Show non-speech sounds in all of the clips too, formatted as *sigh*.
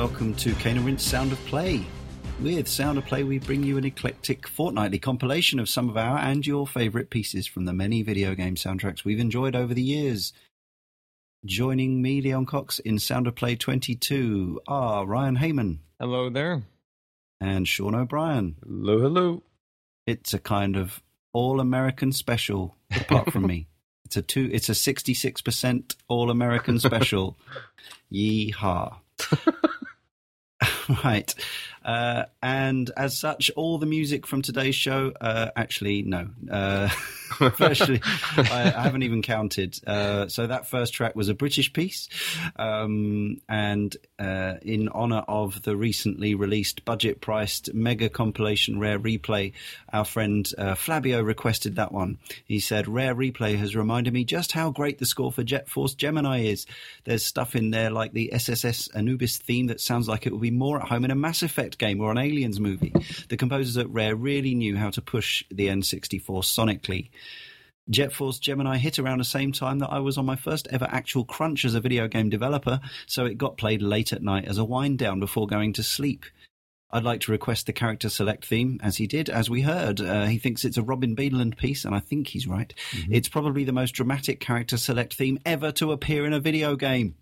everybody, and welcome to Cane Rinse Sound of Play. With Sound of Play, we bring you an eclectic fortnightly compilation of some of our and your favourite pieces from the many video game soundtracks we've enjoyed over the years. Joining me, Leon Cox, in Sound of Play 22 are Ryan Hamann Hello there. and Sean O'Brien. Hello, hello. It's a kind of all American special, apart from me. *laughs* It's a two. It's a sixty-six percent all American special. *laughs* Yeehaw! *laughs* *laughs* right, uh, and as such, all the music from today's show. Uh, actually, no. Uh, *laughs* firstly, I, I haven't even counted. Uh, so that first track was a British piece, um, and uh, in honor of the recently released budget-priced mega compilation Rare Replay, our friend uh, Flabyo requested that one. He said, "Rare Replay has reminded me just how great the score for Jet Force Gemini is. There's stuff in there like the SSS Anubis theme that sounds like it would be more at home in a Mass Effect game or an Aliens movie. The composers at Rare really knew how to push the N64 sonically." Jet Force Gemini hit around the same time that I was on my first ever actual crunch as a video game developer, so it got played late at night as a wind down before going to sleep. I'd like to request the character select theme, as he did, as we heard. Uh, he thinks it's a Robin Beanland piece, and I think he's right. It's probably the most dramatic character select theme ever to appear in a video game.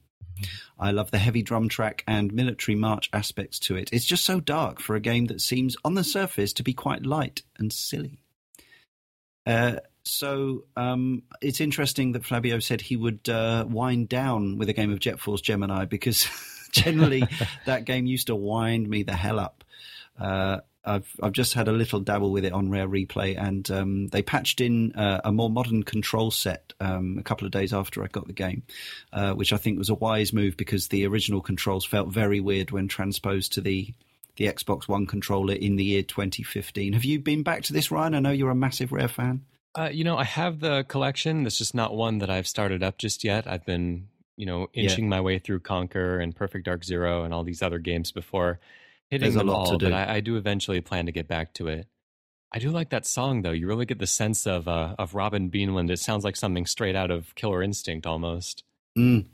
I love the heavy drum track and military march aspects to it. It's just so dark for a game that seems, on the surface, to be quite light and silly. Uh, so um, it's interesting that Flabyo said he would uh, wind down with a game of Jet Force Gemini because *laughs* generally *laughs* that game used to wind me the hell up. Uh, I've I've just had a little dabble with it on Rare Replay, and um, they patched in uh, a more modern control set um, a couple of days after I got the game, uh, which I think was a wise move because the original controls felt very weird when transposed to the the Xbox One controller in the year 2015. Have you been back to this, Ryan? I know you're a massive Rare fan. Uh, you know, I have the collection. It's just not one that I've started up just yet. I've been, you know, Yeah. inching my way through Conker and Perfect Dark Zero and all these other games before hitting There's a them lot to do. But I, I do eventually plan to get back to it. I do like that song though. You really get the sense of uh, of Robin Beanland. It sounds like something straight out of Killer Instinct almost. Mm.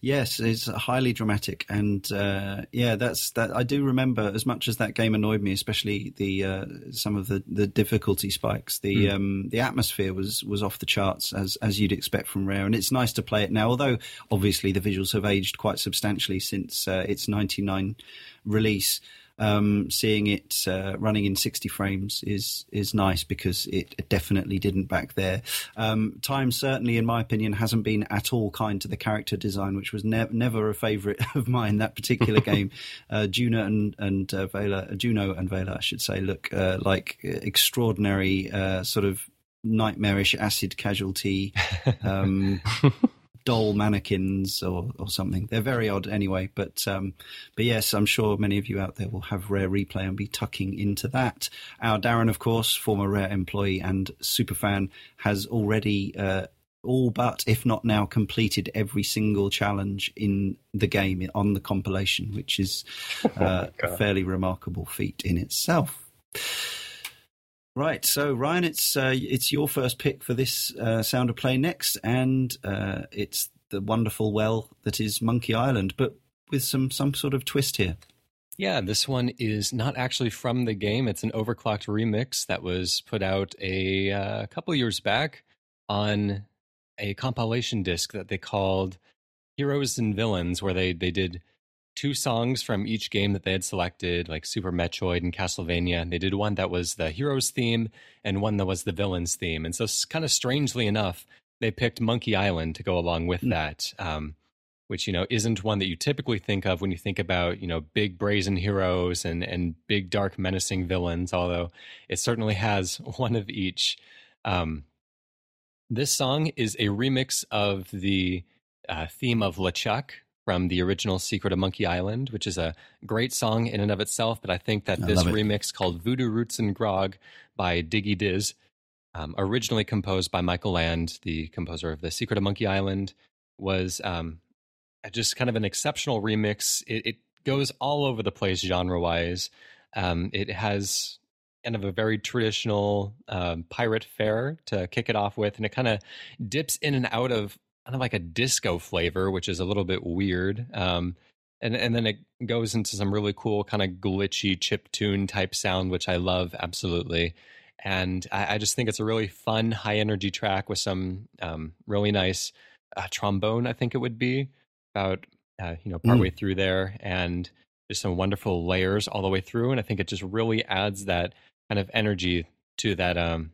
Yes, it's highly dramatic, and uh, yeah, that's that. I do remember as much as that game annoyed me, especially the uh, some of the, the difficulty spikes. The um, the atmosphere was was off the charts as as you'd expect from Rare, and it's nice to play it now. Although obviously the visuals have aged quite substantially since uh, its '99 release. Um, seeing it uh, running in 60 frames is is nice because it definitely didn't back there. Um, time certainly, in my opinion, hasn't been at all kind to the character design, which was ne- never a favourite *laughs* of mine. That particular *laughs* game, uh, Juno and and uh, Vela, Juno and Vela, I should say, look uh, like extraordinary uh, sort of nightmarish acid casualty. Um, *laughs* doll mannequins or, or something. They're very odd anyway, but um, but yes, I'm sure many of you out there will have Rare Replay and be tucking into that. Our Darren, of course, former Rare employee and super fan, has already uh, all but, if not now, completed every single challenge in the game on the compilation, which is *laughs* uh, a fairly remarkable feat in itself. Right, so Ryan, it's uh, it's your first pick for this uh, sound of play next, and uh, it's the wonderful well that is Monkey Island, but with some some sort of twist here. Yeah, this one is not actually from the game. It's an overclocked remix that was put out a uh, couple years back on a compilation disc that they called Heroes and Villains, where they they did two songs from each game that they had selected, like Super Metroid and Castlevania. And they did one that was the heroes theme and one that was the villains theme. And so, kind of strangely enough, they picked Monkey Island to go along with Mm. that. Um, which you know isn't one that you typically think of when you think about you know big brazen heroes and and big dark menacing villains although it certainly has *laughs* one of each um, this song is a remix of the uh, theme of LeChuck from the original Secret of Monkey Island, which is a great song in and of itself. But I think that I this remix called Voodoo Roots and Grog by Diggi Dis, um, originally composed by Michael Land, the composer of the Secret of Monkey Island, was um, just kind of an exceptional remix. It, it goes all over the place genre wise. Um, it has kind of a very traditional um, pirate fare to kick it off with, and it kind of dips in and out of kind of like a disco flavor, which is a little bit weird. Um, and and then it goes into some really cool kind of glitchy chip tune type sound, which I love absolutely. And I, I just think it's a really fun, high energy track with some um, really nice uh, trombone. I think it would be about uh, you know partway mm. through there, and there's some wonderful layers all the way through. And I think it just really adds that kind of energy to that um,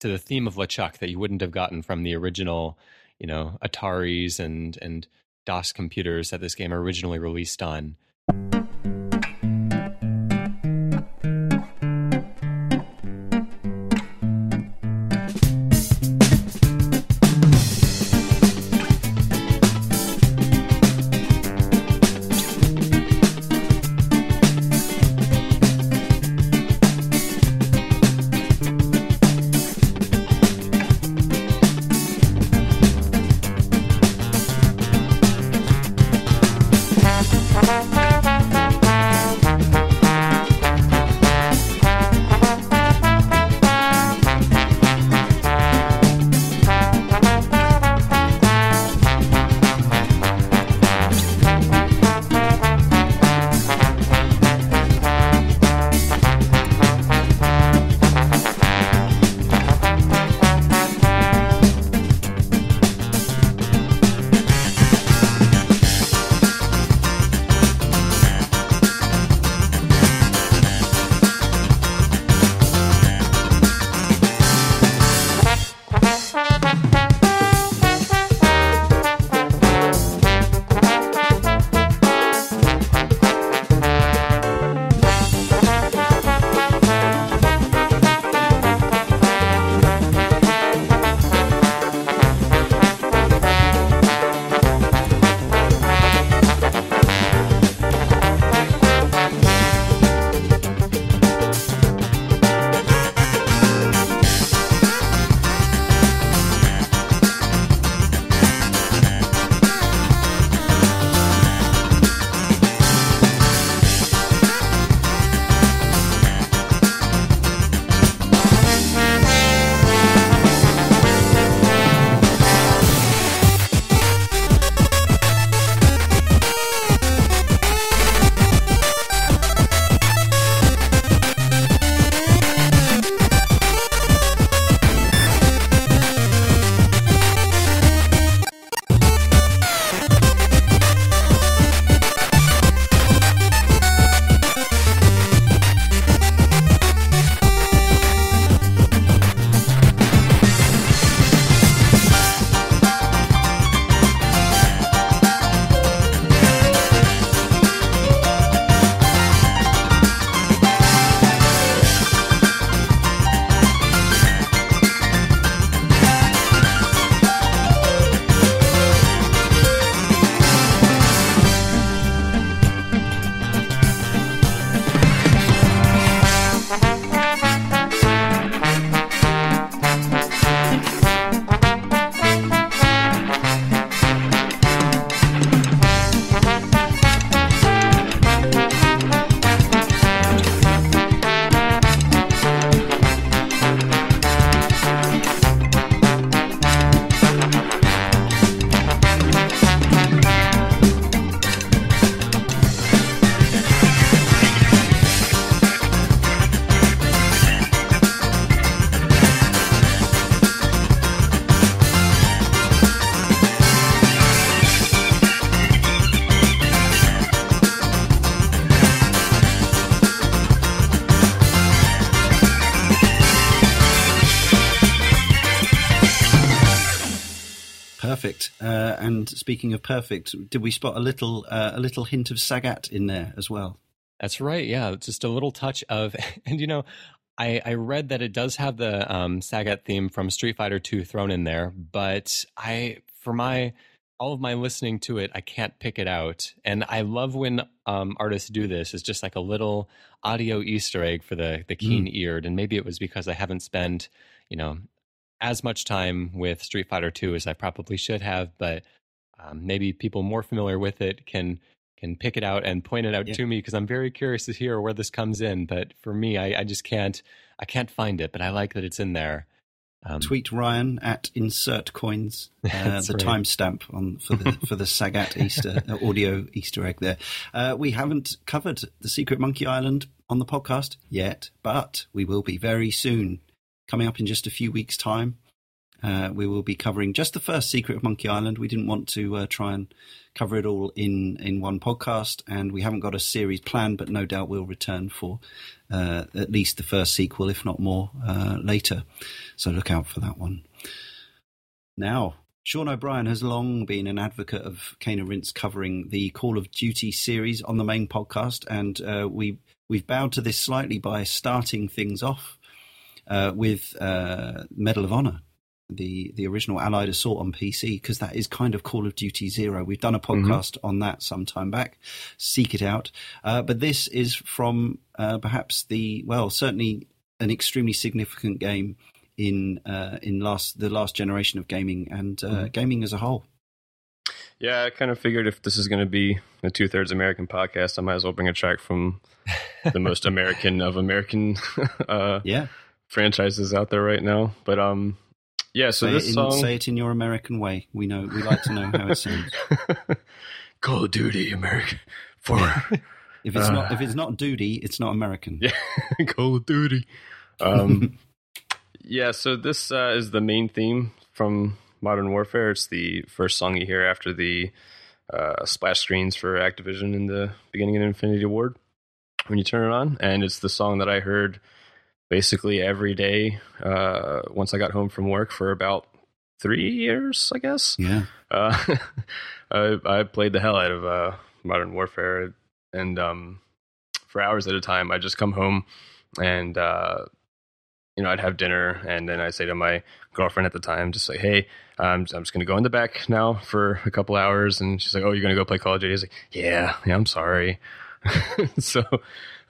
to the theme of LeChuck that you wouldn't have gotten from the original, you know, Ataris and and DOS computers that this game originally released on. Speaking of perfect, did we spot a little uh, a little hint of Sagat in there as well? That's right. Yeah, just a little touch of, *laughs* and you know, I, I read that it does have the um, Sagat theme from Street Fighter Two thrown in there, but I, for my all of my listening to it, I can't pick it out. And I love when um, artists do this. It's just like a little audio Easter egg for the the keen eared. Mm. And maybe it was because I haven't spent, you know, as much time with Street Fighter 2 as I probably should have, but um, maybe people more familiar with it can can pick it out and point it out yeah. to me because I'm very curious to hear where this comes in. But for me, I, I, just can't I can't find it. But I like that it's in there. Um, Tweet Ryan at insert coins, *laughs* uh, the right. timestamp on for the *laughs* for the Sagat Easter uh, audio Easter egg. There, uh, we haven't covered the Secret Monkey Island on the podcast yet, but we will be very soon. Coming up in just a few weeks' time, uh, we will be covering just the first Secret of Monkey Island. We didn't want to uh, try and cover it all in in one podcast, and we haven't got a series planned, but no doubt we'll return for uh, at least the first sequel, if not more, uh, later. So look out for that one. Now, Sean O'Brien has long been an advocate of Cane and Rinse covering the Call of Duty series on the main podcast, and uh, we we've bowed to this slightly by starting things off uh, with Medal of Honor the the original Allied Assault on PC because that is kind of Call of Duty Zero. We've done a mm-hmm. podcast mm-hmm. on that some time back. Seek it out. Uh, but this is from uh, perhaps the well, certainly an extremely significant game in uh, in last the last generation of gaming and uh, mm-hmm. gaming as a whole. Yeah, I kind of figured if this is going to be a two thirds American podcast, I might as well bring a track from the most *laughs* American of American *laughs* uh, yeah franchises out there right now. But um, yeah, so say this in, song say it in your American way. We know we like to know how it sounds. *laughs* Call of Duty American for *laughs* if it's uh, not if it's not duty, it's not American. Yeah, *laughs* Call of Duty. Um, yeah, so this uh, is the main theme from Modern Warfare. It's the first song you hear after the uh, splash screens for Activision in the beginning of Infinity Ward when you turn it on, and it's the song that I heard basically every day uh, once I got home from work for about three years, I guess. Yeah. Uh, *laughs* I, I, played the hell out of uh, Modern Warfare, and um, for hours at a time, I just come home and uh, you know I'd have dinner, and then I say to my girlfriend at the time, just like, "Hey, I'm, I'm just going to go in the back now for a couple hours," and she's like, "Oh, you're going to go play Call of Duty?" I was like, "Yeah, yeah, I'm sorry." *laughs* so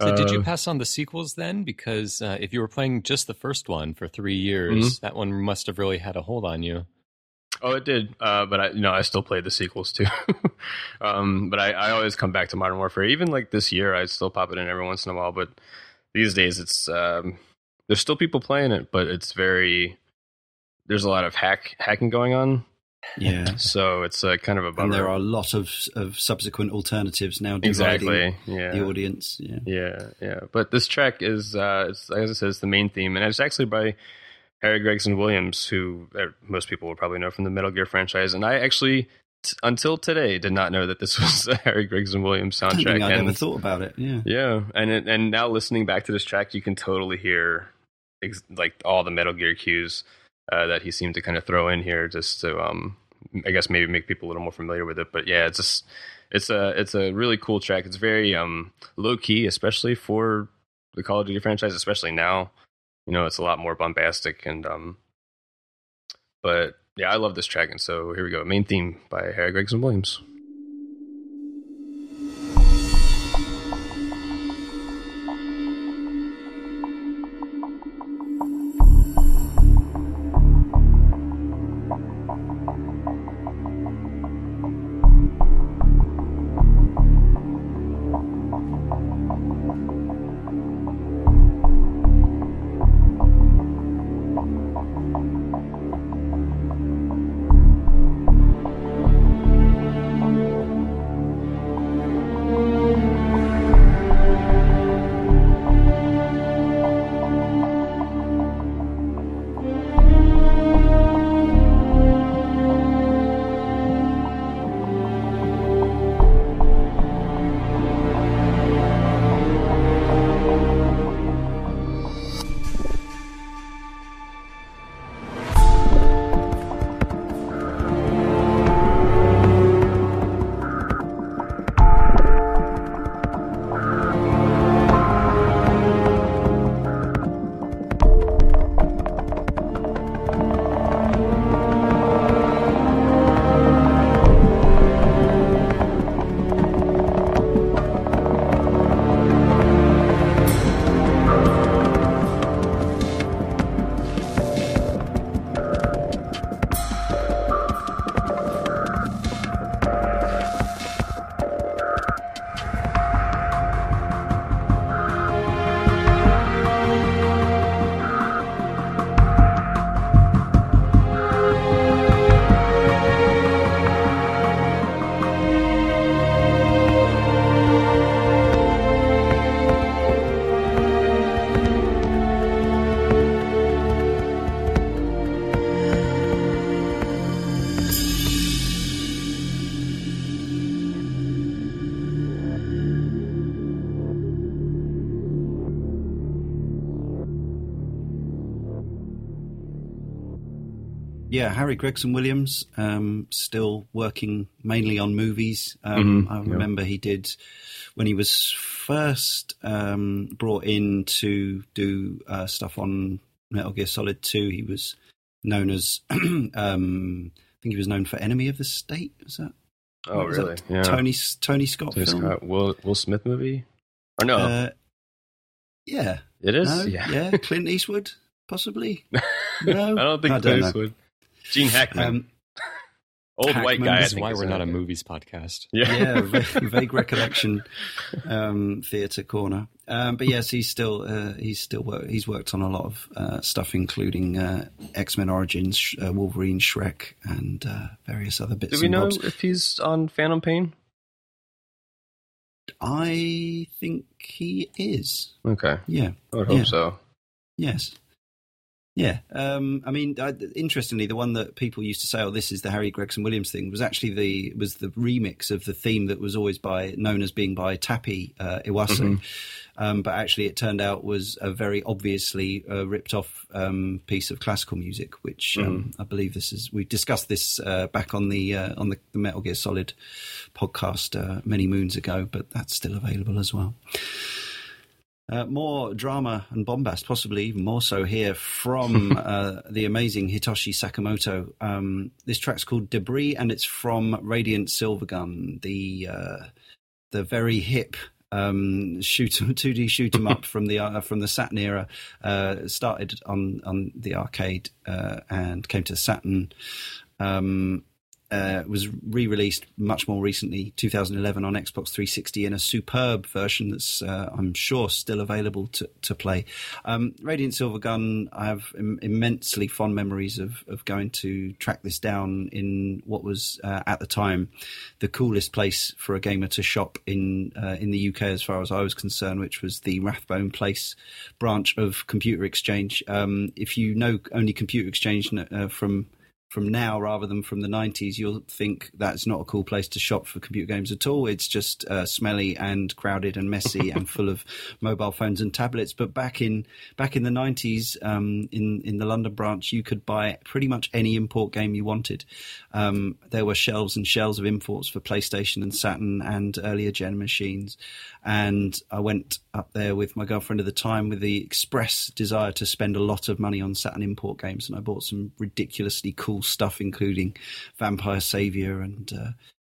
so did you uh, pass on the sequels then? Because uh, if you were playing just the first one for three years, mm-hmm. that one must have really had a hold on you. Oh, it did. Uh, but I, you know, I still played the sequels too. *laughs* um, but I, I, always come back to Modern Warfare. Even like this year, I still pop it in every once in a while. But these days, it's um, there's still people playing it, but it's very there's a lot of hack hacking going on. Yeah. *laughs* So it's a kind of a bummer. And there are a lot of of subsequent alternatives now exactly. yeah. the audience. Yeah. Yeah, yeah. But this track is, uh, it's, as I said, it's the main theme, and it's actually by Harry Gregson Williams, who uh, most people will probably know from the Metal Gear franchise. And I actually, t- until today, did not know that this *laughs* was a Harry Gregson Williams soundtrack. I, I never thought about it. Yeah. Yeah, and it, and now listening back to this track, you can totally hear ex- like all the Metal Gear cues uh, that he seemed to kind of throw in here just to, um, I guess maybe make people a little more familiar with it. But yeah, it's just it's a it's a really cool track. It's very um, low key, especially for the Call of Duty franchise, especially now. You know, it's a lot more bombastic and um, but yeah, I love this track, and so here we go. Main theme by Harry Gregson Williams. Yeah, Harry Gregson Williams um, still working mainly on movies. Um, Mhm, I yeah. remember he did when he was first um, brought in to do uh, stuff on Metal Gear Solid Two. He was known as *clears throat* um, I think he was known for Enemy of the State. Was that Oh, was really? that Yeah. Tony Tony Scott Tony film? Scott, Will Will Smith movie? Or no? Uh, yeah, it is. no, yeah. yeah, Clint Eastwood, possibly. *laughs* No, I don't think I don't Clint know. Eastwood. Gene Hackman, Um, old white guy. I This is think why we're not a movies podcast. Yeah, yeah, *laughs* va- vague recollection, um, theatre corner. Um, but yes, he's still uh, he's still work, he's worked on a lot of uh, stuff, including uh, X Men Origins, uh, Wolverine, Shrek, and uh, various other bits. Do we and know bobs. if he's on Phantom Pain? I think he is. Okay, Yeah. I would hope Yeah. so. Yes. Yeah. Um, I mean, I, interestingly, the one that people used to say, "Oh, this is the Harry Gregson Williams thing," was actually the was the remix of the theme that was always by known as being by Tappy uh, Iwase. Mhm. Um, but actually, it turned out was a very obviously uh, ripped off um, piece of classical music, which um, I believe this is. We discussed this uh, back on the uh, on the, the Metal Gear Solid podcast uh, many moons ago, but that's still available as well. Uh, more drama and bombast, possibly even more so here from *laughs* uh, the amazing Hitoshi Sakimoto. Um, this track's called Debris, and it's from Radiant Silvergun, the uh, the very hip um, shoot *laughs* two D shoot 'em *laughs* up from the uh, from the Saturn era. Uh, started on on the arcade uh, and came to Saturn. Um, uh, was re-released much more recently, 2011, on Xbox 360 in a superb version that's, uh, I'm sure, still available to, to play. Um, Radiant Silvergun, I have Im- immensely fond memories of, of going to track this down in what was uh, at the time the coolest place for a gamer to shop in uh, in the UK, as far as I was concerned, which was the Rathbone Place branch of Computer Exchange. Um, if you know only Computer Exchange uh, from from now rather than from the 90s, you'll think that's not a cool place to shop for computer games at all. It's just uh, smelly and crowded and messy *laughs* and full of mobile phones and tablets. But back in back in the 90s, um, in in the London branch, you could buy pretty much any import game you wanted. Um, there were shelves and shelves of imports for PlayStation and Saturn and earlier gen machines. And I went up there with my girlfriend at the time with the express desire to spend a lot of money on Saturn import games, and I bought some ridiculously cool stuff, including Vampire Savior and uh,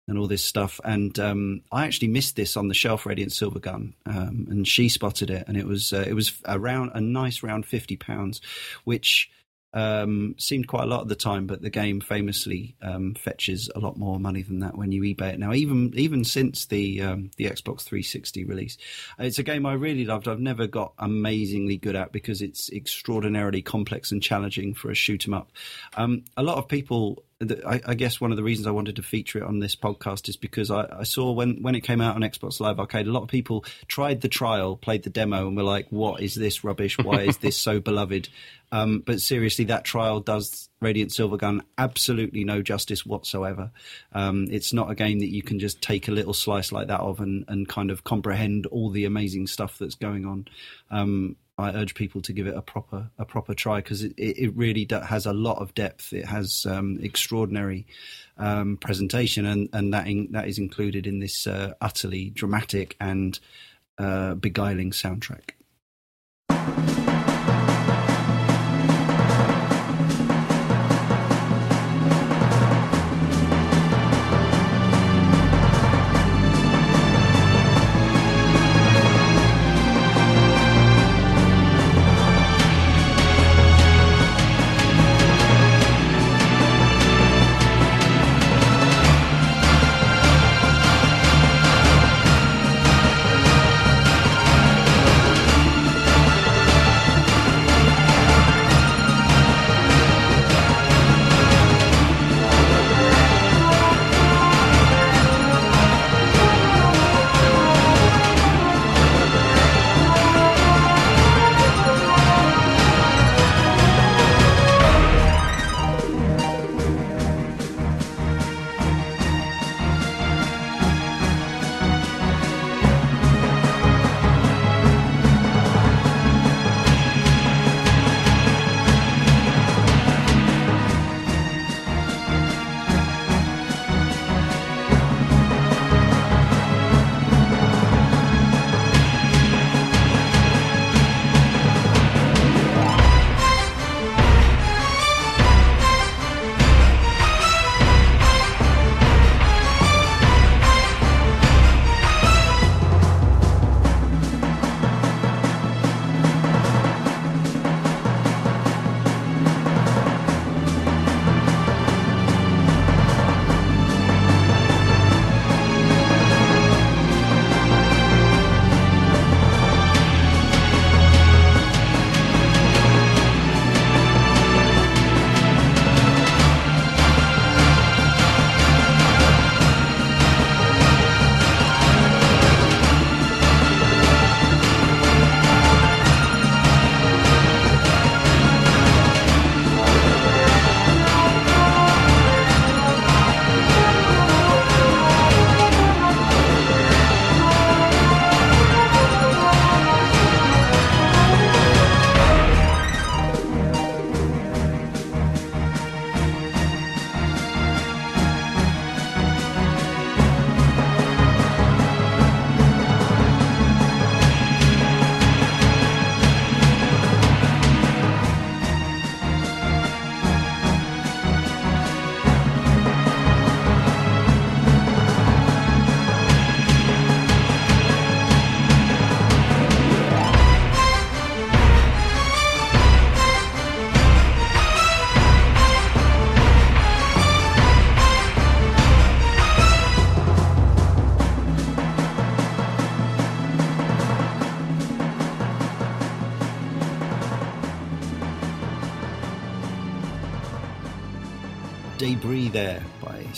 and all this stuff. And um, I actually missed this on the shelf, Radiant Silvergun, um, and she spotted it, and it was uh, it was around a nice round fifty pounds, which um, seemed quite a lot at the time, but the game famously um, fetches a lot more money than that when you eBay it now. Even even since the um, the Xbox 360 release, it's a game I really loved. I've never got amazingly good at because it's extraordinarily complex and challenging for a shoot 'em up. Um, a lot of people. I, I guess one of the reasons I wanted to feature it on this podcast is because I, I saw when, when it came out on Xbox Live Arcade, a lot of people tried the trial, played the demo, and were like, "What is this rubbish? Why is this so *laughs* beloved?" Um, but seriously, that trial does Radiant Silvergun absolutely no justice whatsoever. Um, it's not a game that you can just take a little slice like that of and, and kind of comprehend all the amazing stuff that's going on. Um, I urge people to give it a proper a proper try because it, it, really has a lot of depth. It has um, extraordinary um, presentation, and and that in, that is included in this uh, utterly dramatic and uh, beguiling soundtrack.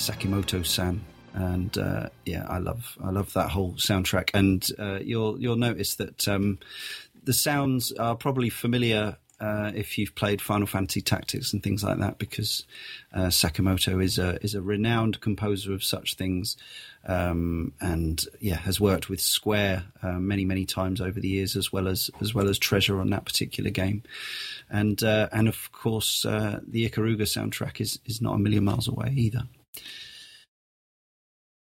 Sakimoto-san, and uh, yeah, I love I love that whole soundtrack. And uh, you'll you'll notice that um, the sounds are probably familiar uh, if you've played Final Fantasy Tactics and things like that, because uh, Sakimoto is a is a renowned composer of such things, um, and yeah, has worked with Square uh, many many times over the years, as well as as well as Treasure on that particular game, and uh, and of course uh, the Ikaruga soundtrack is is not a million miles away either.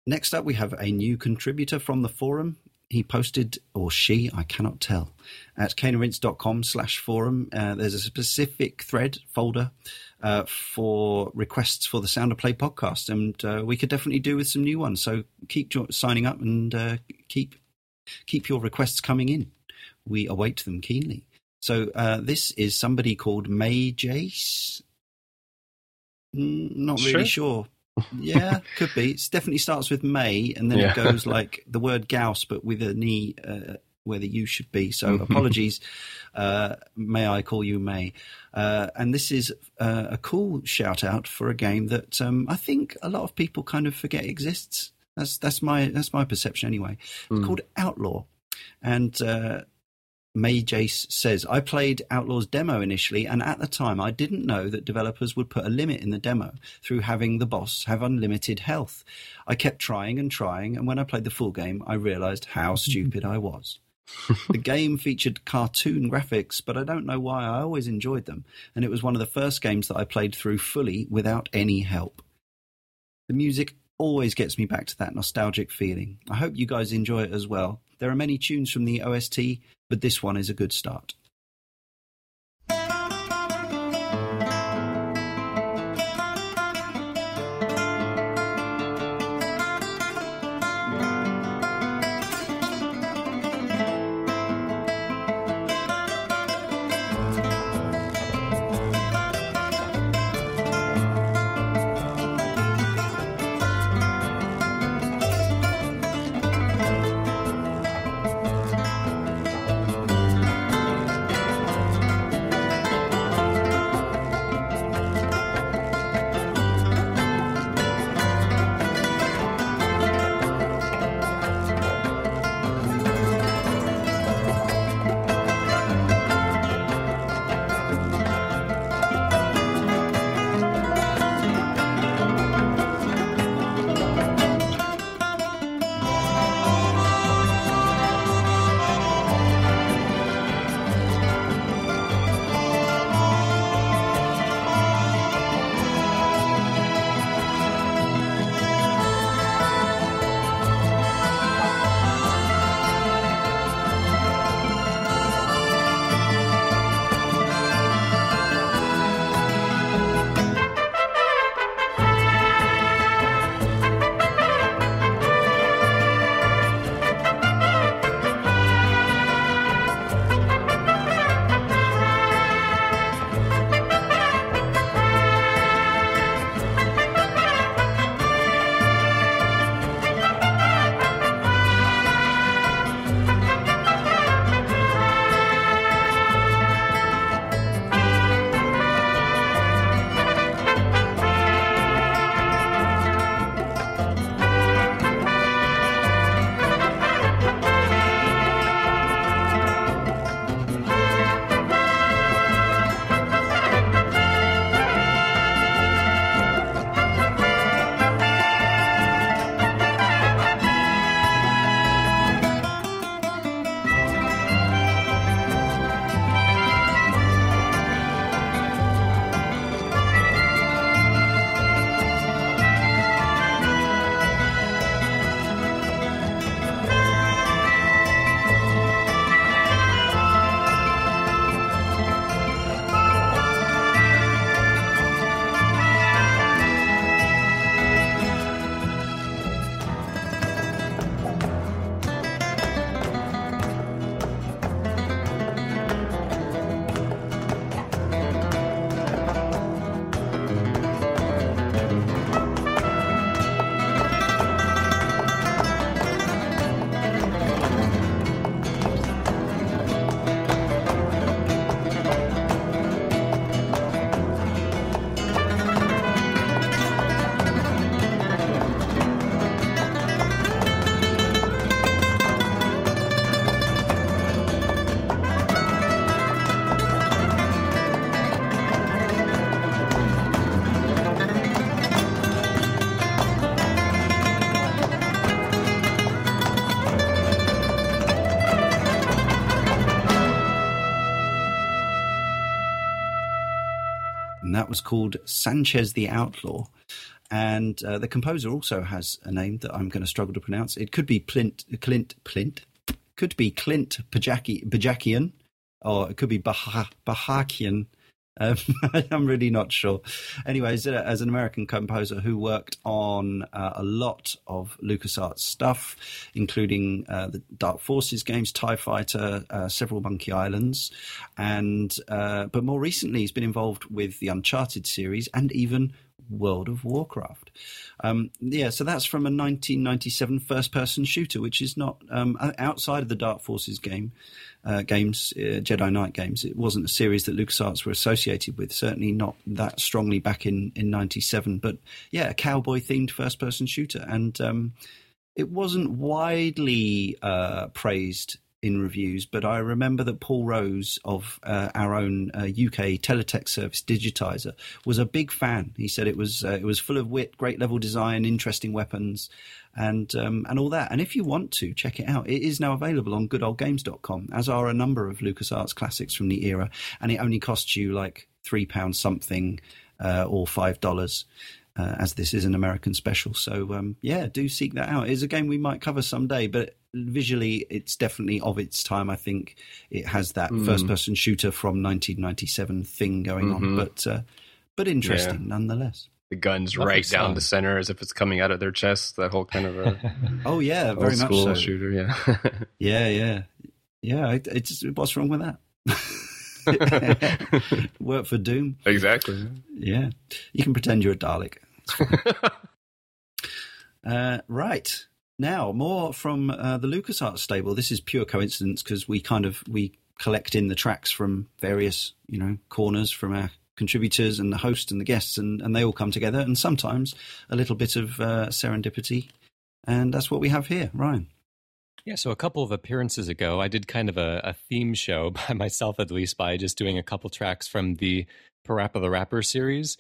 Next up, we have a new contributor from the forum he posted, or she, I cannot tell, at caneandrinse.com slash forum. Uh, there's a specific thread folder uh, for requests for the Sound of Play podcast, and uh, we could definitely do with some new ones. So keep jo- signing up and uh, keep keep your requests coming in. We await them keenly. So uh, this is somebody called May Jace. Not really sure. sure yeah, *laughs* could be. It definitely starts with May, and then yeah. it goes like the word Gauss, but with a knee uh, where the U should be. So apologies. Uh, may I call you May? Uh, and this is uh, a cool shout out for a game that um, I think a lot of people kind of forget exists. That's that's my that's my perception anyway. It's mm. called Outlaw, and uh, May Jace says, I played Outlaw's demo initially, and at the time I didn't know that developers would put a limit in the demo through having the boss have unlimited health. I kept trying and trying, and when I played the full game, I realized how mm-hmm. stupid I was. *laughs* the game featured cartoon graphics, but I don't know why I always enjoyed them, and it was one of the first games that I played through fully without any help. The music always gets me back to that nostalgic feeling. I hope you guys enjoy it as well. There are many tunes from the OST, but this one is a good start. That was called Sanchez the Outlaw. And uh, the composer also has a name that I'm going to struggle to pronounce. It could be Clint, Clint, Clint, could be Clint Bajakian, or it could be Bahakian. Um, *laughs* I'm really not sure. Anyways, as an American composer who worked on uh, a lot of LucasArts stuff, including uh, the Dark Forces games, TIE Fighter, uh, several Monkey Islands, and uh, but more recently he's been involved with the Uncharted series and even World of Warcraft. Um, yeah, so that's from a 1997 first-person shooter, which is not um, outside of the Dark Forces game uh, games, uh, Jedi Knight games. It wasn't a series that LucasArts were associated with. Certainly not that strongly back in in '97. But yeah, a cowboy-themed first-person shooter, and um, it wasn't widely uh, praised in reviews, but I remember that Paul Rose of uh, our own uh, UK teletext service Digitiser was a big fan. He said it was uh, it was full of wit, great level design, interesting weapons, and um, and all that. And if you want to check it out, it is now available on goodoldgames.com, as are a number of LucasArts classics from the era, and it only costs you like three pounds something uh, or five dollars. Uh, as this is an American special. So um, yeah, do seek that out. It's a game we might cover someday, but visually it's definitely of its time. I think it has that mm. first-person shooter from 1997 thing going mm-hmm. on, but uh, but interesting yeah. nonetheless. The guns Lovely right down the center as if it's coming out of their chest. That whole kind of a *laughs* oh yeah, very much so. shooter. Yeah, *laughs* yeah, yeah, yeah. It, it's what's wrong with that? *laughs* Work for Doom. Exactly. Yeah, you can pretend you're a Dalek. uh, right. Now, more from uh, the LucasArts stable. This is pure coincidence because we kind of we collect in the tracks from various you know corners from our contributors and the host and the guests, and, and they all come together. And sometimes a little bit of uh, serendipity, and that's what we have here, Ryan. Yeah, so a couple of appearances ago, I did kind of a, a theme show *laughs* by myself, at least, by just doing a couple tracks from the Parappa the Rapper series.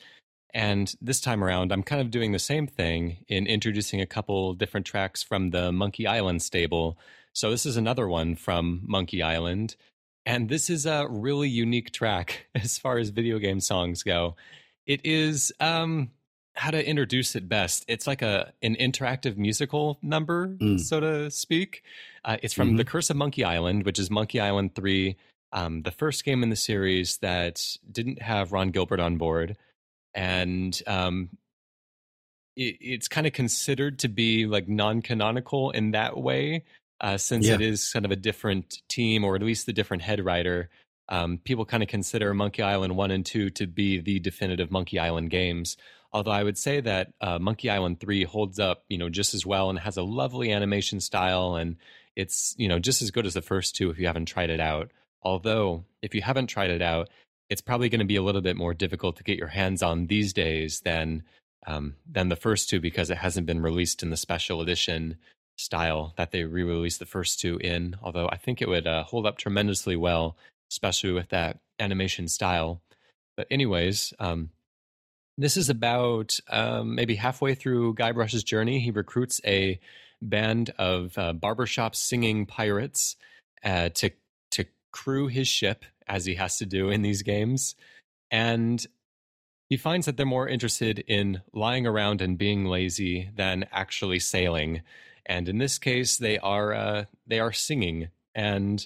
And this time around, I'm kind of doing the same thing in introducing a couple different tracks from the Monkey Island stable. So this is another one from Monkey Island. And this is a really unique track *laughs* as far as video game songs go. It is um how to introduce it best. It's like a an interactive musical number, mm. so to speak. Uh, it's from mm-hmm. The Curse of Monkey Island, which is Monkey Island 3, um, the first game in the series that didn't have Ron Gilbert on board and um, it, it's kind of considered to be like non-canonical in that way, uh, since yeah. it is kind of a different team, or at least the different head writer. Um, people kind of consider Monkey Island one and two to be the definitive Monkey Island games. Although I would say that uh, Monkey Island three holds up, you know, just as well and has a lovely animation style, and it's you know just as good as the first two if you haven't tried it out. Although if you haven't tried it out, it's probably going to be a little bit more difficult to get your hands on these days than um, than the first two because it hasn't been released in the special edition style that they re-released the first two in. Although I think it would uh, hold up tremendously well, especially with that animation style. But anyways, um, this is about um, maybe halfway through Guybrush's journey. He recruits a band of uh, barbershop singing pirates uh, to to crew his ship as he has to do in these games. And he finds that they're more interested in lying around and being lazy than actually sailing. And in this case, they are uh, they are singing, and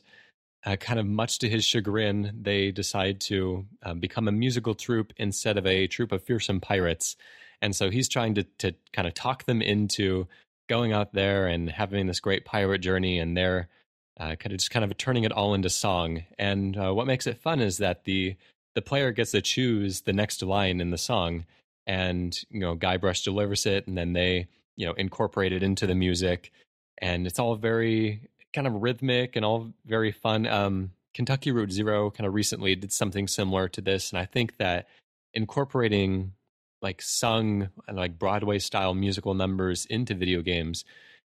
uh, kind of much to his chagrin, they decide to uh, become a musical troupe instead of a troupe of fearsome pirates. And so he's trying to to kind of talk them into going out there and having this great pirate journey, and they're uh, kind of just kind of turning it all into song. And uh, what makes it fun is that the the player gets to choose the next line in the song, and you know Guybrush delivers it, and then they you know incorporate it into the music, and it's all very kind of rhythmic and all very fun. Um, Kentucky Route Zero kind of recently did something similar to this, and I think that incorporating like sung and like Broadway style musical numbers into video games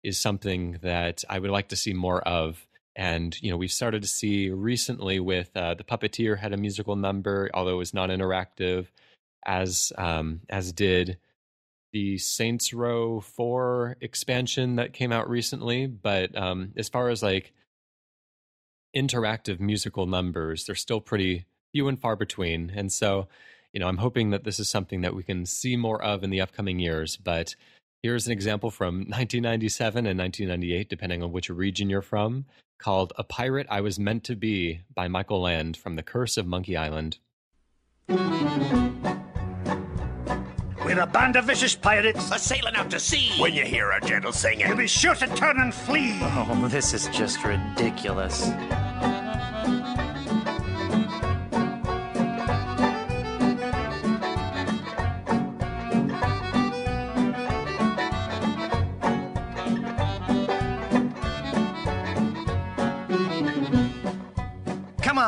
is something that I would like to see more of. And you know, we've started to see recently with uh, the Puppeteer had a musical number, although it was not interactive, as um, as did the Saints Row Four expansion that came out recently. But um, as far as like interactive musical numbers, they're still pretty few and far between. And so you know, I'm hoping that this is something that we can see more of in the upcoming years. But here's an example from 1997 and 1998, depending on which region you're from, called A Pirate I Was Meant to Be by Michael Land from The Curse of Monkey Island. We're a band of vicious pirates. A sailing out to sea. When you hear a gentle singing, You'll be sure to turn and flee. Oh, this is just ridiculous.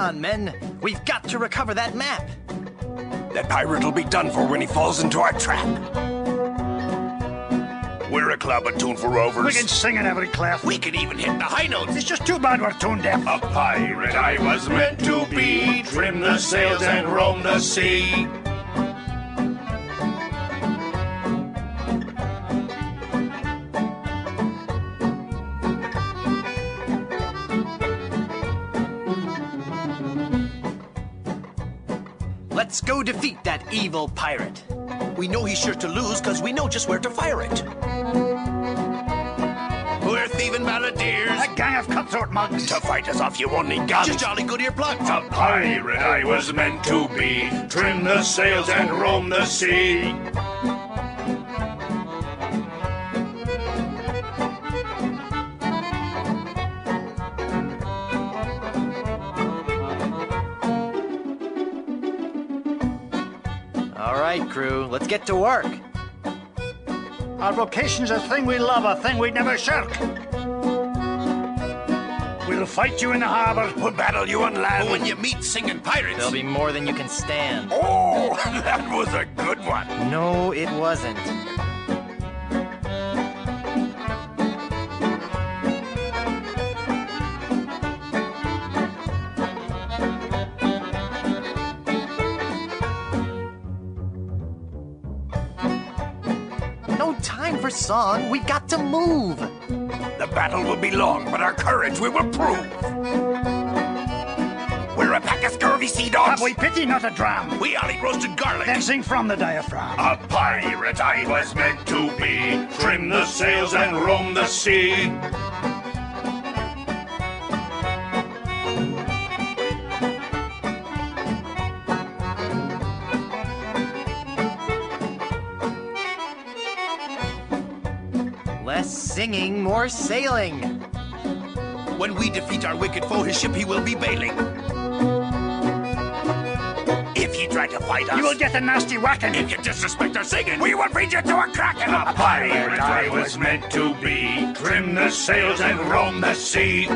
On, men. We've got to recover that map. that pirate will be done for when he falls into our trap. We're a club attuned for rovers. We can sing in every clef. We can even hit the high notes. It's just too bad we're tone deaf. A pirate I was meant to be, trim the sails and roam the sea. Let's go defeat that evil pirate. We know he's sure to lose because we know just where to fire it. We're thieving balladeers. A gang of cutthroat mugs. To fight us off, you won't need guns. Just jolly good earplugs. A pirate I was meant to be, trim the sails and roam the sea. Get to work. Our vocation's a thing we love, a thing we'd never shirk. We'll fight you in the harbor. We'll battle you on land. Oh, but when you meet singing pirates, There'll be more than you can stand. Oh, *laughs* that was a good one. No, it wasn't. Time for song. We got to move. The battle will be long, but our courage we will prove. We're a pack of scurvy sea dogs. Have we pity, not a dram? We all eat roasted garlic. Then sing from the diaphragm. A pirate I was meant to be, trim the sails and roam the sea. Singing, more sailing. when we defeat our wicked foe, his ship he will be bailing. If you try to fight us, You will get a nasty whacking. If you disrespect our singing, we will feed you to a kraken. A pirate I was meant to be, trim the sails and roam the sea.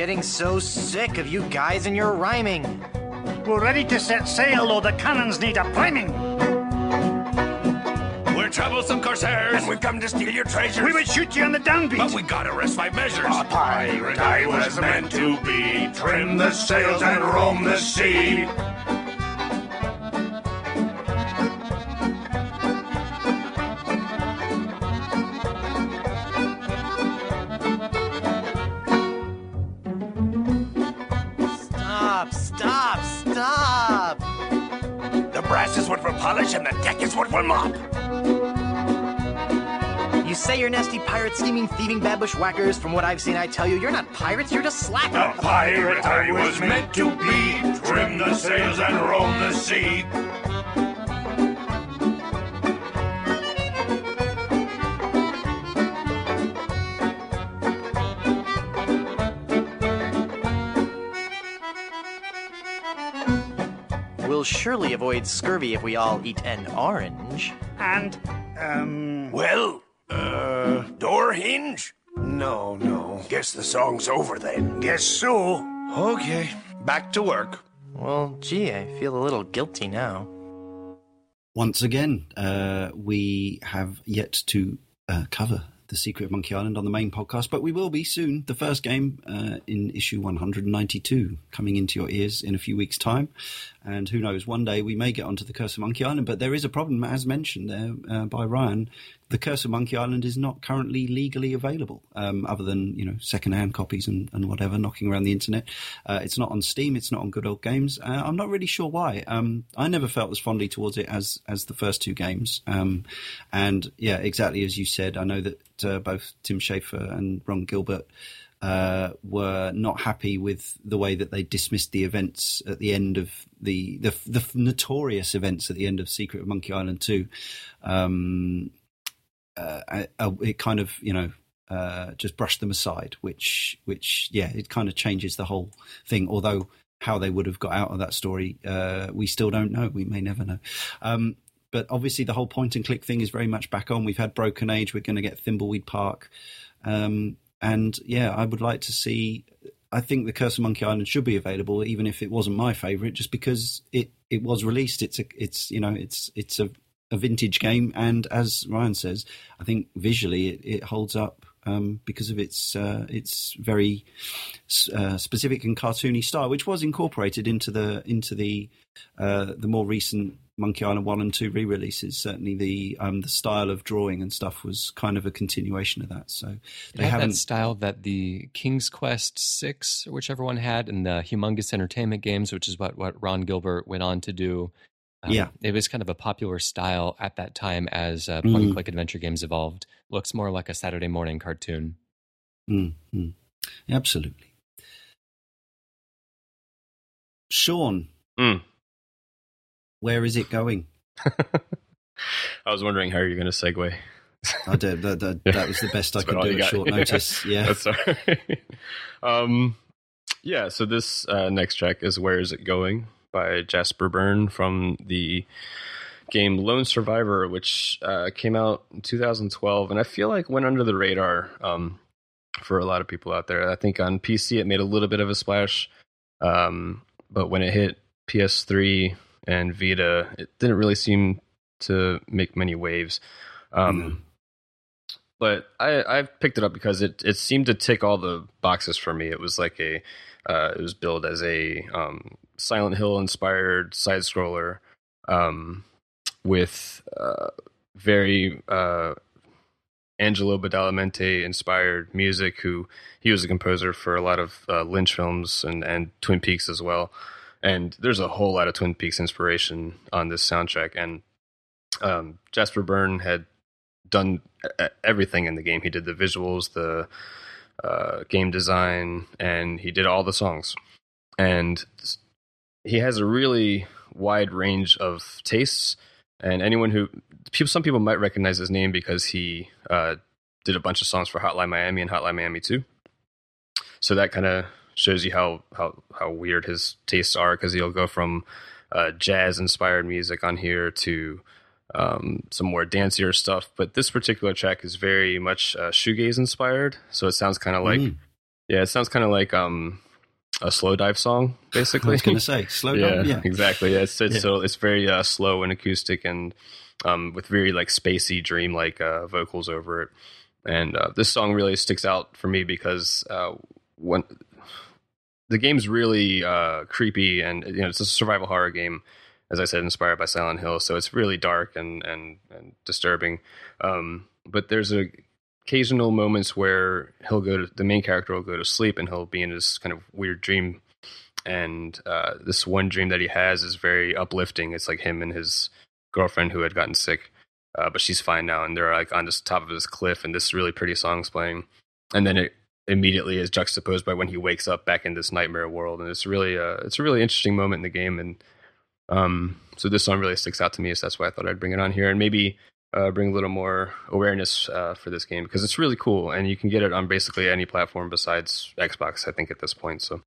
Getting so sick of you guys and your rhyming. We're ready to set sail, though the cannons need a priming. We're troublesome corsairs. And we've come to steal your treasures. We would shoot you on the downbeat. but we gotta rest by measures. A pirate I was meant to be, trim the sails and roam the sea. Say you're nasty pirates, scheming, thieving, bad bushwhackers. From what I've seen, I tell you, you're not pirates, you're just A slackers. pirate I was meant to be, trim the sails and roam the sea. We'll surely avoid scurvy if we all eat an orange. And, um, Well, door hinge? No, no. Guess the song's over then. guess so. Okay, back to work. Well, gee, I feel a little guilty now. Once again, uh, we have yet to uh, cover The Secret of Monkey Island on the main podcast, but we will be soon. The first game uh, in issue 192 coming into your ears in a few weeks' time. And who knows, one day we may get onto the Curse of Monkey Island. But there is a problem, as mentioned there uh, by Ryan. The Curse of Monkey Island is not currently legally available, um, other than you know secondhand copies and, and whatever knocking around the internet. Uh, it's not on Steam. It's not on Good Old Games. Uh, I'm not really sure why. Um, I never felt as fondly towards it as as the first two games. Um, and yeah, exactly as you said, I know that uh, both Tim Schafer and Ron Gilbert uh, were not happy with the way that they dismissed the events at the end of the the, the notorious events at the end of Secret of Monkey Island Two. Um, uh, uh, it kind of you know uh, just brushed them aside, which which yeah, it kind of changes the whole thing. Although how they would have got out of that story, uh, we still don't know. We may never know. Um, but obviously, the whole point and click thing is very much back on. We've had Broken Age. We're going to get Thimbleweed Park. Um, and yeah, I would like to see. I think the Curse of Monkey Island should be available, even if it wasn't my favorite, just because it, it was released. It's a it's you know it's it's a, a vintage game, and as Ryan says, I think visually it, it holds up um, because of its uh, its very uh, specific and cartoony style, which was incorporated into the into the uh, the more recent Monkey Island one and two re-releases. Certainly, the um, the style of drawing and stuff was kind of a continuation of that. So they have that style that the King's Quest six, or whichever one had, and the Humongous Entertainment games, which is what what Ron Gilbert went on to do. Um, yeah, it was kind of a popular style at that time as uh, point and mm. click adventure games evolved. Looks more like a Saturday morning cartoon. Mm-hmm. Absolutely, Sean. Mm where is it going? *laughs* I was wondering how you're going to segue. I did. That, that, *laughs* that was the best I could do at short *laughs* notice. Yeah. That's all right. um, yeah, so this uh, next track is Where Is It Going by Jasper Byrne from the game Lone Survivor, which uh, came out in 2012. And I feel like went under the radar um, for a lot of people out there. I think on PC it made a little bit of a splash. Um, but when it hit PS3 and Vita, it didn't really seem to make many waves. Um, mm. But I, I picked it up because it, it seemed to tick all the boxes for me. It was like a, uh, it was billed as a um, Silent Hill inspired side scroller um, with uh, very uh, Angelo Badalamenti inspired music. Who he was a composer for a lot of uh, Lynch films and, and Twin Peaks as well and there's a whole lot of Twin Peaks inspiration on this soundtrack. And um, Jasper Byrne had done everything in the game. He did the visuals, the uh, game design, and he did all the songs. And he has a really wide range of tastes. And anyone who, people, some people might recognize his name because he uh, did a bunch of songs for Hotline Miami and Hotline Miami 2. So that kind of shows you how how how weird his tastes are because he'll go from uh, jazz inspired music on here to um, some more dancier stuff. But this particular track is very much uh, shoegaze inspired, so it sounds kind of like mm. yeah, it sounds kind of like um, a Slowdive song, basically. *laughs* I was going to say *laughs* Slowdive. Yeah, exactly. It's, it's yeah. so it's very uh, slow and acoustic and um, with very like spacey, dream like uh, vocals over it. And uh, this song really sticks out for me because uh, when the game's really uh, creepy, and you know it's a survival horror game, as I said, inspired by Silent Hill. So it's really dark and and, and disturbing. Um, but there's a occasional moments where he'll go to the main character will go to sleep and he'll be in this kind of weird dream. And uh, this one dream that he has is very uplifting. It's like him and his girlfriend who had gotten sick, uh, but she's fine now, and they're like on this top of this cliff, and this really pretty song's playing. And then it immediately is juxtaposed by when he wakes up back in this nightmare world, and it's really a it's a really interesting moment in the game, and um, so this song really sticks out to me, so that's why I thought I'd bring it on here, and maybe uh, bring a little more awareness uh, for this game because it's really cool, and you can get it on basically any platform besides Xbox, I think, at this point. So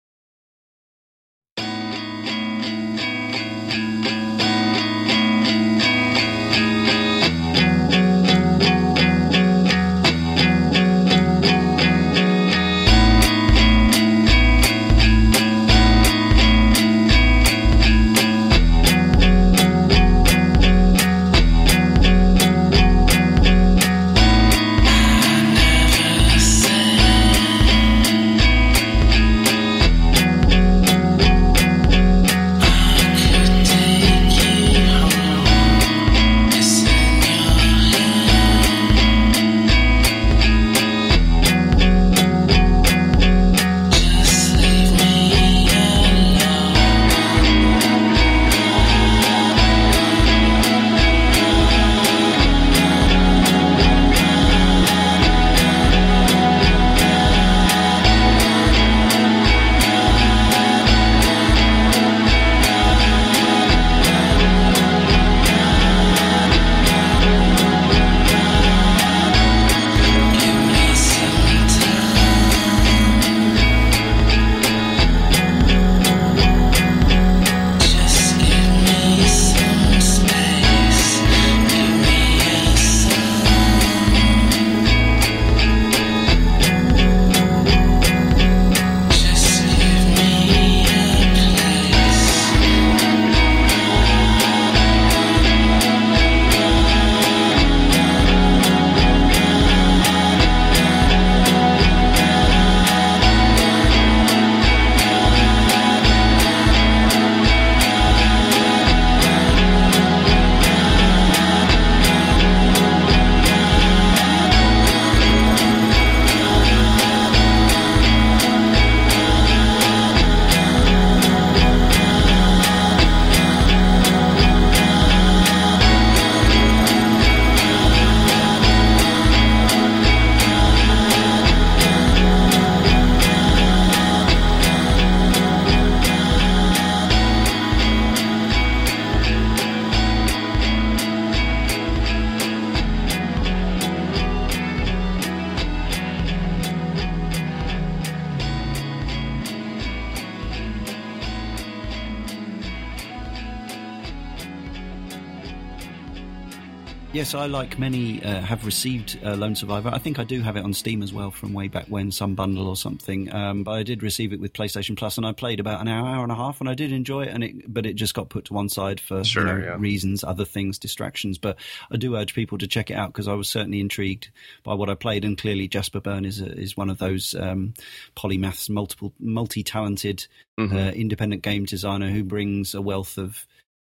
Yes, I, like many, uh, have received uh, Lone Survivor. I think I do have it on Steam as well from way back when, some bundle or something. Um, but I did receive it with PlayStation Plus, and I played about an hour, hour and a half, and I did enjoy it. And it, but it just got put to one side for Sure, you know, yeah. reasons, other things, distractions. But I do urge people to check it out because I was certainly intrigued by what I played, and clearly Jasper Byrne is a, is one of those um, polymaths, multiple, multi-talented Mhm. uh, independent game designer who brings a wealth of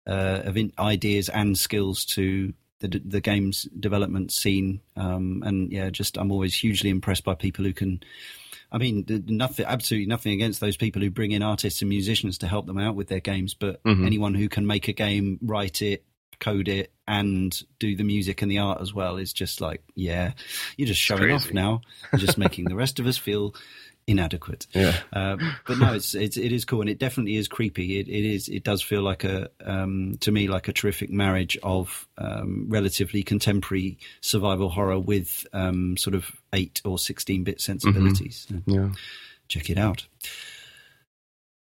uh, of in- ideas and skills to the the game's development scene. Um, and yeah, just I'm always hugely impressed by people who can. I mean, nothing, absolutely nothing against those people who bring in artists and musicians to help them out with their games, but Mhm. anyone who can make a game, write it, code it, and do the music and the art as well is just like, yeah, you're just showing off now, You're just making the rest of us feel inadequate. Yeah. Uh, but no, it's, it's it is cool, and it definitely is creepy. It, it is it does feel like a um, to me like a terrific marriage of um, relatively contemporary survival horror with um, sort of eight or sixteen bit sensibilities. So Yeah. check it out.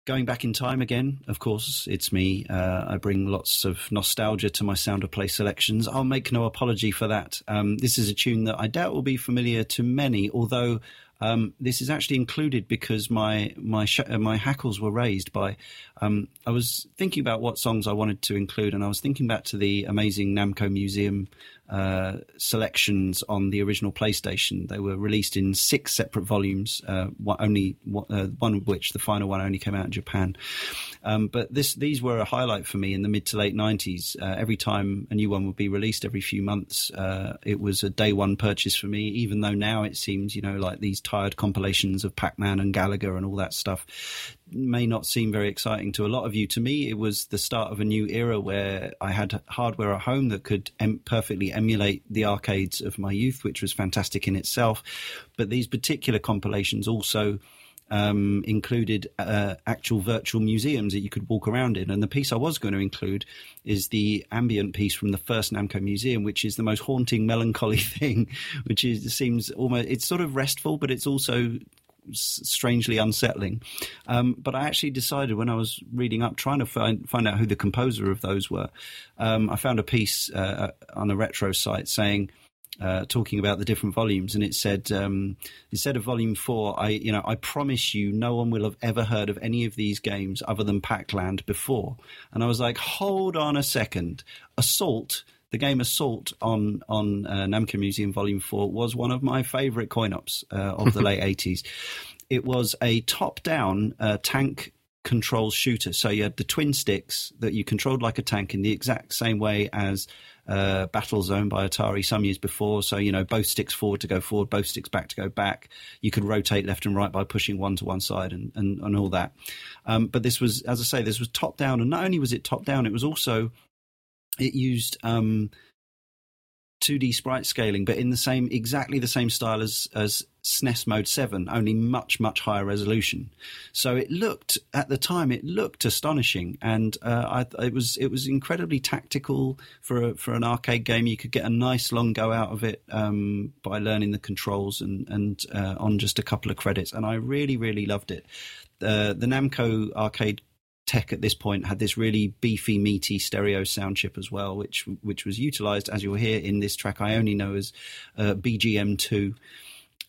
Going back in time again, of course, it's me. Uh, I bring lots of nostalgia to my sound of play selections. I'll make no apology for that. Um, this is a tune that I doubt will be familiar to many, although um, this is actually included because my my sh- uh, my hackles were raised by. Um, I was thinking about what songs I wanted to include, and I was thinking back to the amazing Namco Museum uh, selections on the original PlayStation. They were released in six separate volumes, uh, one, only uh, one of which, the final one, only came out in Japan. Um, but this these were a highlight for me in the mid to late nineties. Uh, every time a new one would be released, every few months, uh, it was a day one purchase for me. Even though now it seems, you know, like these tired compilations of Pac Man and Galaga and all that stuff may not seem very exciting to a lot of you. To me, it was the start of a new era where I had hardware at home that could em- perfectly emulate the arcades of my youth, which was fantastic in itself. But these particular compilations also um, included uh, actual virtual museums that you could walk around in. And the piece I was going to include is the ambient piece from the first Namco Museum, which is the most haunting, melancholy *laughs* thing, which is seems almost it's sort of restful, but it's also strangely unsettling. Um, but I actually decided when I was reading up, trying to find find out who the composer of those were, um, I found a piece uh, on a retro site saying. Uh, talking about the different volumes, and it said um, instead of volume four, I you know I promise you, no one will have ever heard of any of these games other than Pac-Land before. And I was like, hold on a second, Assault. The game Assault on on uh, Namco Museum Volume Four was one of my favourite coin ops uh, of the late *laughs* eighties. It was a top-down uh, tank control shooter. So you had the twin sticks that you controlled like a tank in the exact same way as uh, Battlezone by Atari some years before. So you know both sticks forward to go forward, both sticks back to go back. You could rotate left and right by pushing one to one side and and, and all that. Um, but this was, as I say, this was top down, and not only was it top down, it was also it used um, 2D sprite scaling, but in the same exactly the same style as as SNES Mode Seven, only much much higher resolution. So it looked at the time it looked astonishing, and uh, I, it was it was incredibly tactical for a, for an arcade game. You could get a nice long go out of it um, by learning the controls and and uh, on just a couple of credits, and I really really loved it. Uh, the Namco arcade tech at this point had this really beefy, meaty stereo sound chip as well, which which was utilized as you'll hear in this track. I only know as uh, BGM two.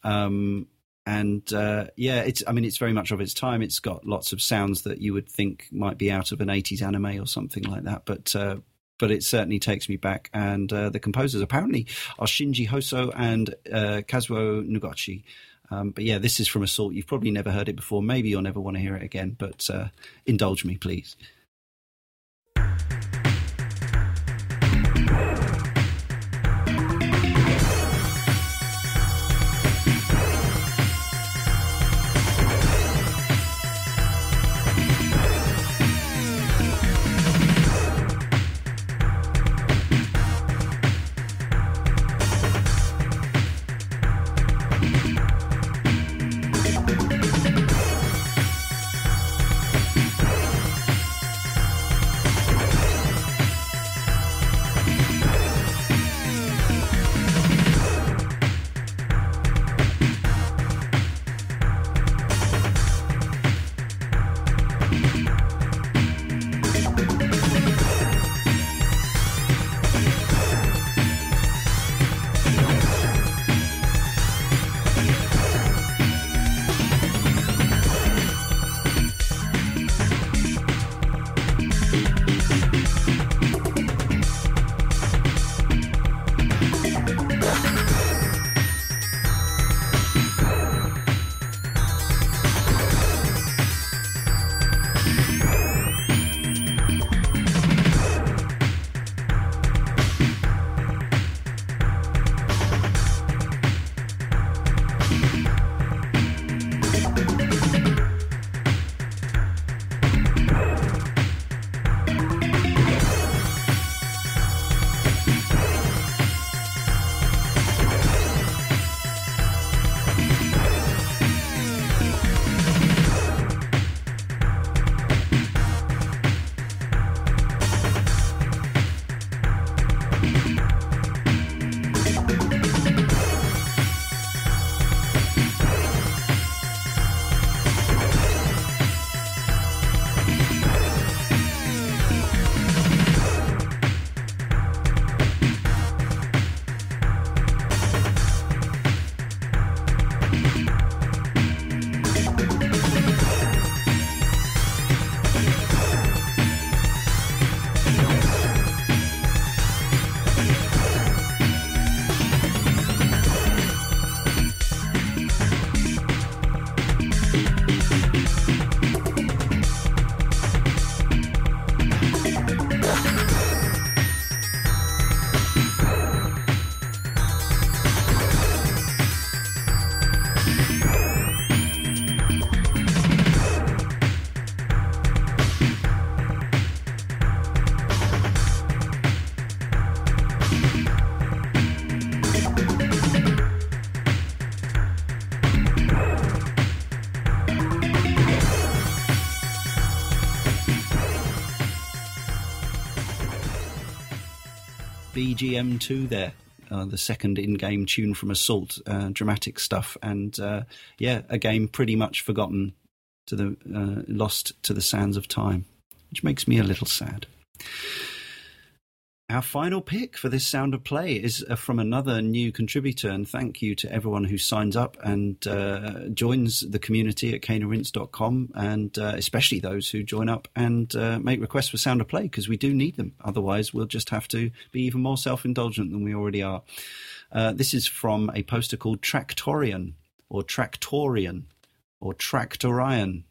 Um, and uh, yeah, it's. I mean, it's very much of its time. It's got lots of sounds that you would think might be out of an '80s anime or something like that. But uh, but it certainly takes me back. And uh, the composers apparently are Shinji Hosoe and uh, Kazuo Noguchi. Um, but yeah, this is from Assault. You've probably never heard it before. Maybe you'll never want to hear it again. But uh, indulge me, please. BGM2 there. Uh, the second in-game tune from Assault, uh, dramatic stuff, and uh, yeah, a game pretty much forgotten to the uh, lost to the sands of time, which makes me a little sad. Our final pick for this sound of play is uh, from another new contributor, and thank you to everyone who signs up and uh, joins the community at caneandrinse.com, and uh, especially those who join up and uh, make requests for sound of play because we do need them. Otherwise, we'll just have to be even more self indulgent than we already are. Uh, this is from a poster called Traktorion or Traktorion or Traktorion.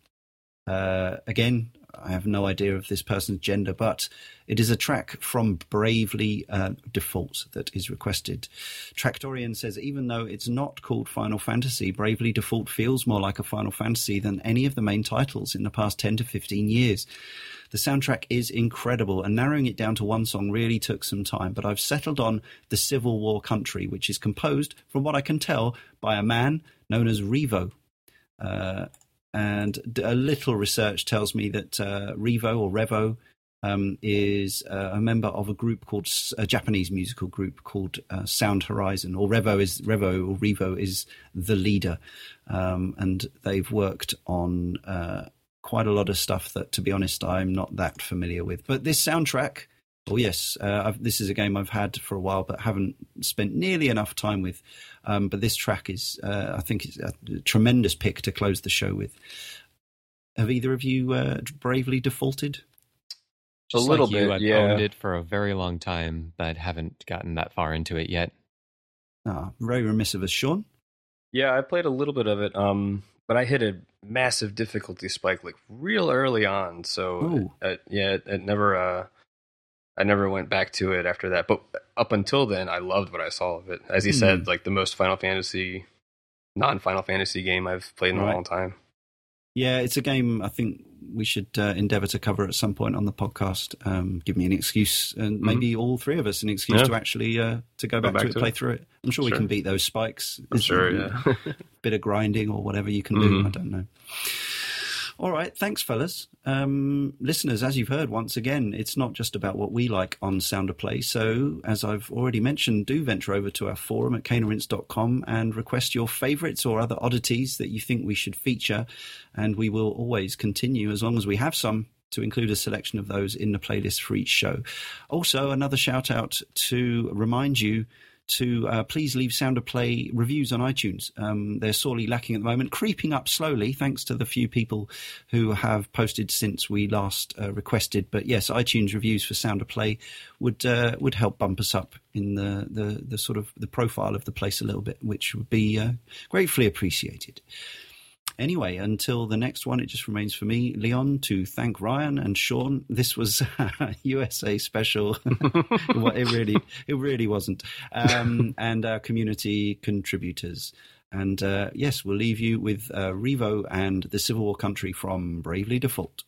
Uh, again, I have no idea of this person's gender, but it is a track from Bravely uh, Default that is requested. Traktorion says, even though it's not called Final Fantasy, Bravely Default feels more like a Final Fantasy than any of the main titles in the past 10 to 15 years. The soundtrack is incredible, and narrowing it down to one song really took some time, but I've settled on The Civil War Country, which is composed, from what I can tell, by a man known as Revo. Uh, and a little research tells me that uh, Revo or Revo um, is uh, a member of a group called a Japanese musical group called uh, Sound Horizon, or Revo is Revo or Revo is the leader, um, and they've worked on uh, quite a lot of stuff that, to be honest, I'm not that familiar with. But this soundtrack Oh yes, uh, this is a game I've had for a while, but haven't spent nearly enough time with. Um, but this track is, uh, I think, it's a tremendous pick to close the show with. Have either of you uh, bravely defaulted? Just a little like you, bit, I've yeah. owned it for a very long time, but haven't gotten that far into it yet. Ah, very remiss of us, Sean. Yeah, I played a little bit of it, um, but I hit a massive difficulty spike like real early on. So it, it- yeah, it, it never. I never went back to it after that. But up until then, I loved what I saw of it. As he Hmm. said, like the most Final Fantasy, non Final Fantasy game I've played in Right. a long time. Yeah, it's a game I think we should uh, endeavour to cover at some point on the podcast. Um, give me an excuse, and maybe all three of us an excuse Mm-hmm. Yeah. to actually uh, to go Go back, back to it, to play it. through it. I'm sure we can beat those spikes. I'm sure, a yeah. bit of grinding or whatever you can do. Mhm. I don't know. All right, thanks, fellas. Um, listeners, as you've heard once again, it's not just about what we like on Sound of Play. So, as I've already mentioned, do venture over to our forum at caneandrinse.com and request your favourites or other oddities that you think we should feature. And we will always continue, as long as we have some, to include a selection of those in the playlist for each show. Also, another shout out to remind you to uh, please leave Sound of Play reviews on iTunes. Um, they're sorely lacking at the moment, creeping up slowly, thanks to the few people who have posted since we last uh, requested. But yes, iTunes reviews for Sound of Play would uh, would help bump us up in the, the the sort of the profile of the place a little bit, which would be uh, gratefully appreciated. Anyway, until the next one, it just remains for me, Leon, to thank Ryan and Sean. This was *laughs* USA special. *laughs* It really, it really wasn't. Um, *laughs* and our community contributors. And uh, yes, we'll leave you with uh, Revo and the Civil War Country from Bravely Default.